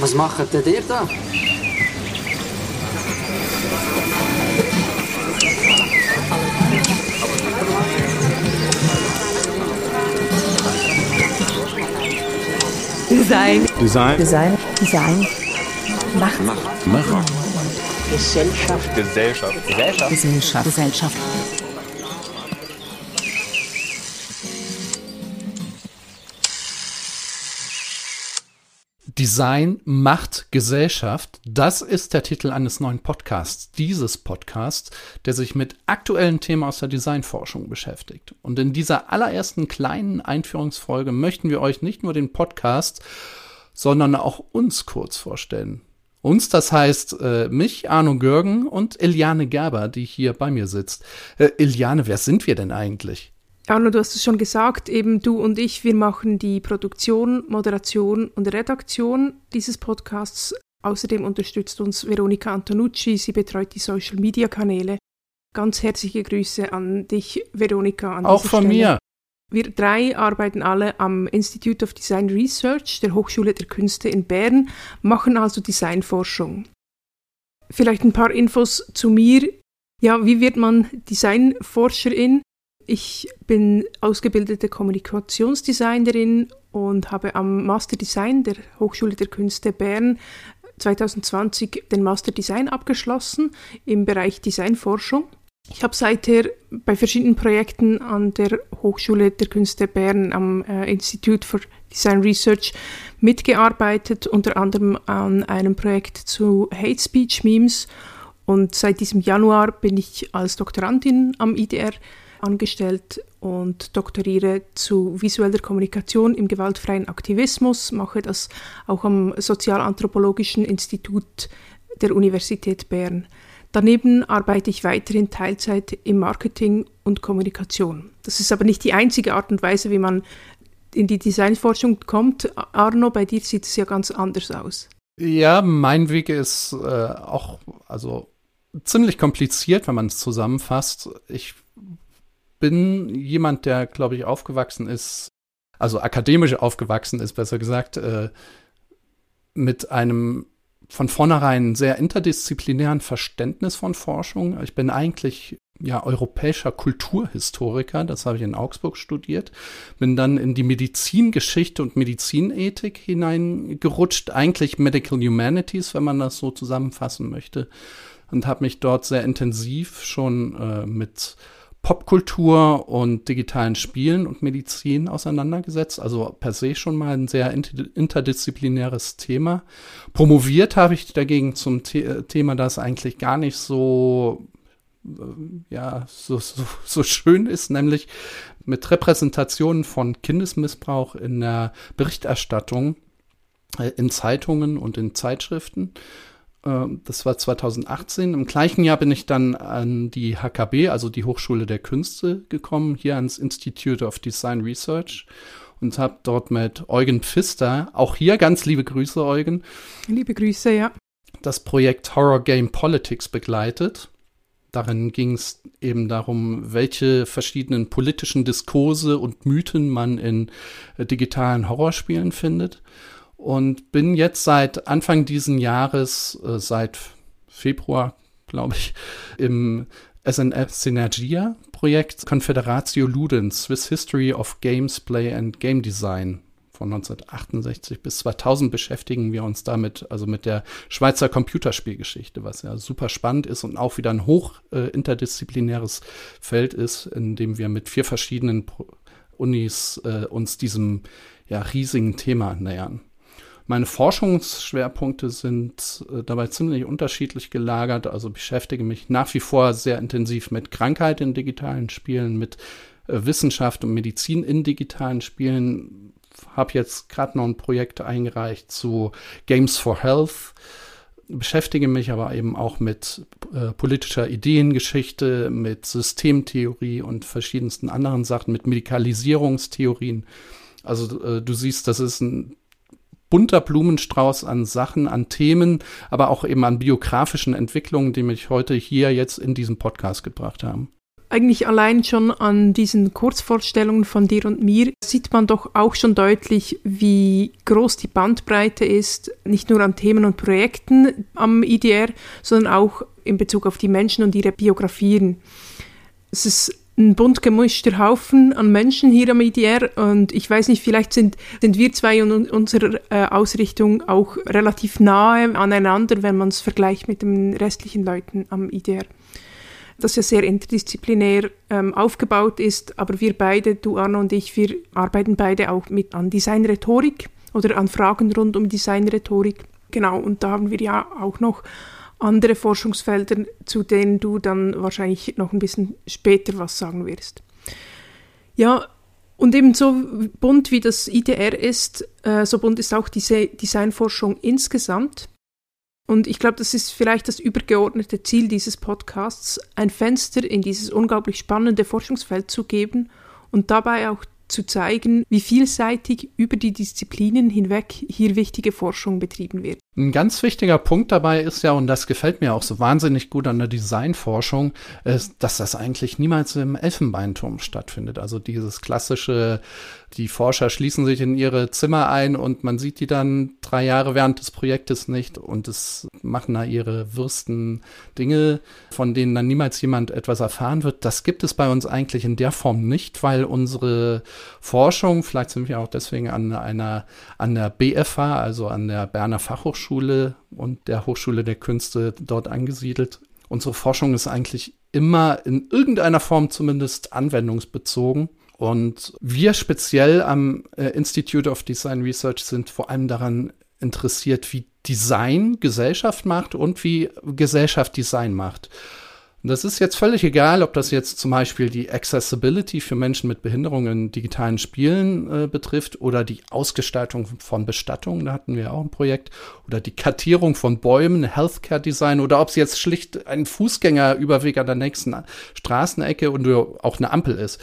Was macht denn ihr da? Design. Design. Design. Design. Machen. Macher. Gesellschaft. Gesellschaft. Gesellschaft. Gesellschaft. Gesellschaft. Design macht Gesellschaft. Das ist der Titel eines neuen Podcasts, dieses Podcasts, der sich mit aktuellen Themen aus der Designforschung beschäftigt. Und in dieser allerersten kleinen Einführungsfolge möchten wir euch nicht nur den Podcast, sondern auch uns kurz vorstellen. Uns, das heißt äh, mich, Arno Görgen und Eliane Gerber, die hier bei mir sitzt. Äh, Eliane, wer sind wir denn eigentlich? Arno, du hast es schon gesagt, eben du und ich, wir machen die Produktion, Moderation und Redaktion dieses Podcasts. Außerdem unterstützt uns Veronika Antonucci, sie betreut die Social-Media-Kanäle. Ganz herzliche Grüße an dich, Veronika. An Auch von Stelle. mir. Wir drei arbeiten alle am Institute of Design Research der Hochschule der Künste in Bern, machen also Designforschung. Vielleicht ein paar Infos zu mir. Ja, wie wird man Designforscherin? Ich bin ausgebildete Kommunikationsdesignerin und habe am Master Design der Hochschule der Künste Bern 2020 den Master Design abgeschlossen im Bereich Designforschung. Ich habe seither bei verschiedenen Projekten an der Hochschule der Künste Bern am äh, Institute for Design Research mitgearbeitet, unter anderem an einem Projekt zu Hate Speech Memes. Und seit diesem Januar bin ich als Doktorandin am IDR angestellt und doktoriere zu visueller Kommunikation im gewaltfreien Aktivismus, mache das auch am Sozialanthropologischen Institut der Universität Bern. Daneben arbeite ich weiterhin Teilzeit im Marketing und Kommunikation. Das ist aber nicht die einzige Art und Weise, wie man in die Designforschung kommt. Arno, bei dir sieht es ja ganz anders aus. Ja, mein Weg ist äh, auch also ziemlich kompliziert, wenn man es zusammenfasst. Ich bin jemand, der, glaube ich, aufgewachsen ist, also akademisch aufgewachsen ist, besser gesagt, äh, mit einem von vornherein sehr interdisziplinären Verständnis von Forschung. Ich bin eigentlich ja europäischer Kulturhistoriker, das habe ich in Augsburg studiert, bin dann in die Medizingeschichte und Medizinethik hineingerutscht, eigentlich Medical Humanities, wenn man das so zusammenfassen möchte, und habe mich dort sehr intensiv schon äh, mit Popkultur und digitalen Spielen und Medizin auseinandergesetzt. Also per se schon mal ein sehr interdisziplinäres Thema. Promoviert habe ich dagegen zum The Thema, das eigentlich gar nicht so äh, ja, so, so, so schön ist, nämlich mit Repräsentationen von Kindesmissbrauch in der Berichterstattung äh, in Zeitungen und in Zeitschriften. Ähm, das war 2018. Im gleichen Jahr bin ich dann an die HKB, also die Hochschule der Künste, gekommen, hier ans Institute of Design Research und habe dort mit Eugen Pfister, auch hier ganz liebe Grüße, Eugen. Liebe Grüße, ja. Das Projekt Horror Game Politics begleitet. Darin ging es eben darum, welche verschiedenen politischen Diskurse und Mythen man in äh, digitalen Horrorspielen findet und bin jetzt seit Anfang diesen Jahres, äh, seit Februar, glaube ich, im SNF Synergia Projekt Confederatio Ludens, Swiss History of Games, Play and Game Design. Von 1968 bis 2000 beschäftigen wir uns damit, also mit der Schweizer Computerspielgeschichte, was ja super spannend ist und auch wieder ein hoch äh, interdisziplinäres Feld ist, in dem wir mit vier verschiedenen Unis äh, uns diesem ja, riesigen Thema nähern. Meine Forschungsschwerpunkte sind äh, dabei ziemlich unterschiedlich gelagert. Also beschäftige mich nach wie vor sehr intensiv mit Krankheit in digitalen Spielen, mit äh, Wissenschaft und Medizin in digitalen Spielen. Habe jetzt gerade noch ein Projekt eingereicht zu Games for Health. Beschäftige mich aber eben auch mit äh, politischer Ideengeschichte, mit Systemtheorie und verschiedensten anderen Sachen, mit Medikalisierungstheorien. Also äh, du siehst, das ist ein bunter Blumenstrauß an Sachen, an Themen, aber auch eben an biografischen Entwicklungen, die mich heute hier jetzt in diesem Podcast gebracht haben. eigentlich allein schon an diesen Kurzvorstellungen von dir und mir sieht man doch auch schon deutlich, wie groß die Bandbreite ist, nicht nur an Themen und Projekten am IDR, sondern auch in Bezug auf die Menschen und ihre Biografien. Es ist ein bunt gemischter Haufen an Menschen hier am IDR und ich weiß nicht, vielleicht sind, sind wir zwei und unsere äh, Ausrichtung auch relativ nahe aneinander, wenn man es vergleicht mit den restlichen Leuten am IDR das ja sehr interdisziplinär ähm, aufgebaut ist, aber wir beide, du Arno und ich, wir arbeiten beide auch mit an Designrhetorik oder an Fragen rund um Designrhetorik. Genau, und da haben wir ja auch noch andere Forschungsfelder, zu denen du dann wahrscheinlich noch ein bisschen später was sagen wirst. Ja, und eben so bunt wie das IDR ist, äh, so bunt ist auch diese Designforschung insgesamt. Und ich glaube, das ist vielleicht das übergeordnete Ziel dieses Podcasts, ein Fenster in dieses unglaublich spannende Forschungsfeld zu geben und dabei auch zu zeigen, wie vielseitig über die Disziplinen hinweg hier wichtige Forschung betrieben wird. Ein ganz wichtiger Punkt dabei ist ja, und das gefällt mir auch so wahnsinnig gut an der Designforschung, ist, dass das eigentlich niemals im Elfenbeinturm stattfindet. Also dieses klassische, die Forscher schließen sich in ihre Zimmer ein und man sieht die dann drei Jahre während des Projektes nicht und es machen da ihre Würsten Dinge, von denen dann niemals jemand etwas erfahren wird. Das gibt es bei uns eigentlich in der Form nicht, weil unsere Forschung, vielleicht sind wir auch deswegen an einer, an der BFH, also an der Berner Fachhochschule und der Hochschule der Künste dort angesiedelt. Unsere Forschung ist eigentlich immer in irgendeiner Form zumindest anwendungsbezogen. Und wir speziell am äh, Institute of Design Research sind vor allem daran interessiert, wie Design Gesellschaft macht und wie Gesellschaft Design macht. Und das ist jetzt völlig egal, ob das jetzt zum Beispiel die Accessibility für Menschen mit Behinderungen in digitalen Spielen äh, betrifft oder die Ausgestaltung von Bestattungen, da hatten wir auch ein Projekt, oder die Kartierung von Bäumen, Healthcare Design oder ob es jetzt schlicht ein Fußgängerüberweg an der nächsten Straßenecke und auch eine Ampel ist.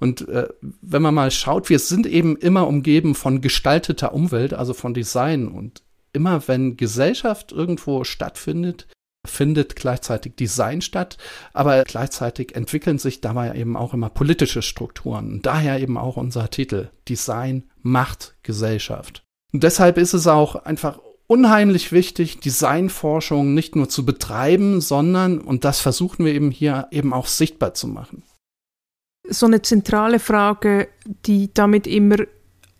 Und äh, wenn man mal schaut, wir sind eben immer umgeben von gestalteter Umwelt, also von Design und immer wenn Gesellschaft irgendwo stattfindet, findet gleichzeitig Design statt, aber gleichzeitig entwickeln sich dabei eben auch immer politische Strukturen. Und daher eben auch unser Titel Design macht Gesellschaft. Und deshalb ist es auch einfach unheimlich wichtig, Designforschung nicht nur zu betreiben, sondern, und das versuchen wir eben hier eben auch sichtbar zu machen. So eine zentrale Frage, die damit immer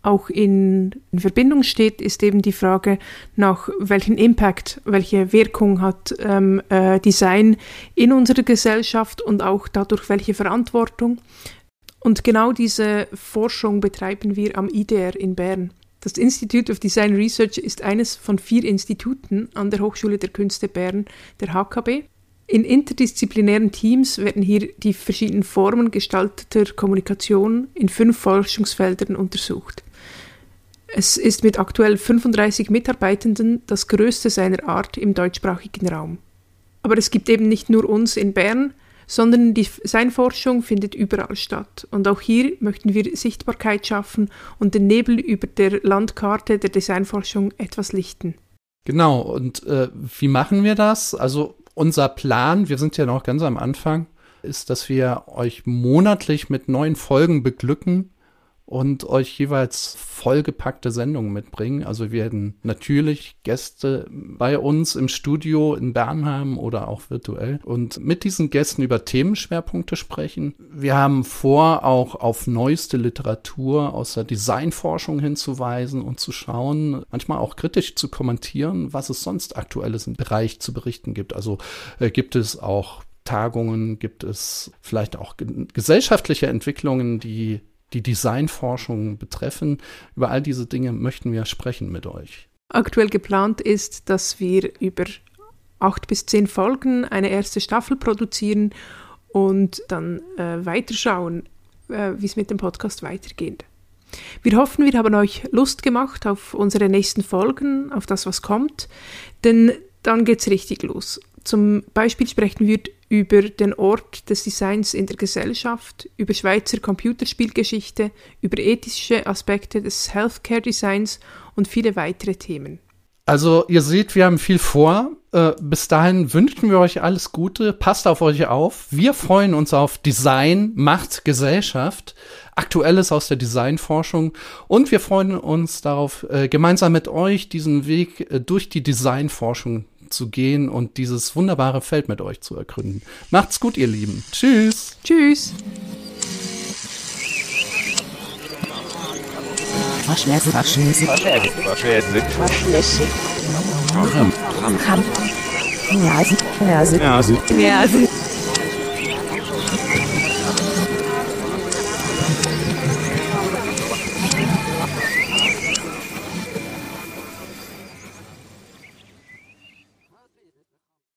auch in, in, Verbindung steht, ist eben die Frage nach welchen Impact, welche Wirkung hat ähm, äh, Design in unserer Gesellschaft und auch dadurch welche Verantwortung. Und genau diese Forschung betreiben wir am IDR in Bern. Das Institute of Design Research ist eines von vier Instituten an der Hochschule der Künste Bern, der HKB. In interdisziplinären Teams werden hier die verschiedenen Formen gestalteter Kommunikation in fünf Forschungsfeldern untersucht. Es ist mit aktuell 35 Mitarbeitenden das größte seiner Art im deutschsprachigen Raum. Aber es gibt eben nicht nur uns in Bern, sondern die Designforschung findet überall statt. Und auch hier möchten wir Sichtbarkeit schaffen und den Nebel über der Landkarte der Designforschung etwas lichten. Genau, und äh, wie machen wir das? Also unser Plan, wir sind ja noch ganz am Anfang, ist, dass wir euch monatlich mit neuen Folgen beglücken und euch jeweils vollgepackte Sendungen mitbringen. Also wir werden natürlich Gäste bei uns im Studio in Bern haben oder auch virtuell und mit diesen Gästen über Themenschwerpunkte sprechen. Wir haben vor, auch auf neueste Literatur aus der Designforschung hinzuweisen und zu schauen, manchmal auch kritisch zu kommentieren, was es sonst aktuelles im Bereich zu berichten gibt. Also äh, gibt es auch Tagungen, gibt es vielleicht auch gesellschaftliche Entwicklungen, die die Designforschung betreffen. Über all diese Dinge möchten wir sprechen mit euch. Aktuell geplant ist, dass wir über acht bis zehn Folgen eine erste Staffel produzieren und dann äh, weiterschauen, äh, wie es mit dem Podcast weitergeht. Wir hoffen, wir haben euch Lust gemacht auf unsere nächsten Folgen, auf das, was kommt, denn dann geht es richtig los. Zum Beispiel sprechen wir über den Ort des Designs in der Gesellschaft, über Schweizer Computerspielgeschichte, über ethische Aspekte des Healthcare Designs und viele weitere Themen. Also ihr seht, wir haben viel vor. äh, bis dahin wünschen wir euch alles Gute. Passt auf euch auf. Wir freuen uns auf Design, Macht, Gesellschaft. Aktuelles aus der Designforschung. Und wir freuen uns darauf, äh, gemeinsam mit euch diesen Weg äh, durch die Designforschung zu gehen und dieses wunderbare Feld mit euch zu ergründen. Macht's gut, ihr Lieben. Tschüss. Tschüss. Verschläse, Verschläse, Verschläge. Verschläge. Verschläse. Kram. Nase,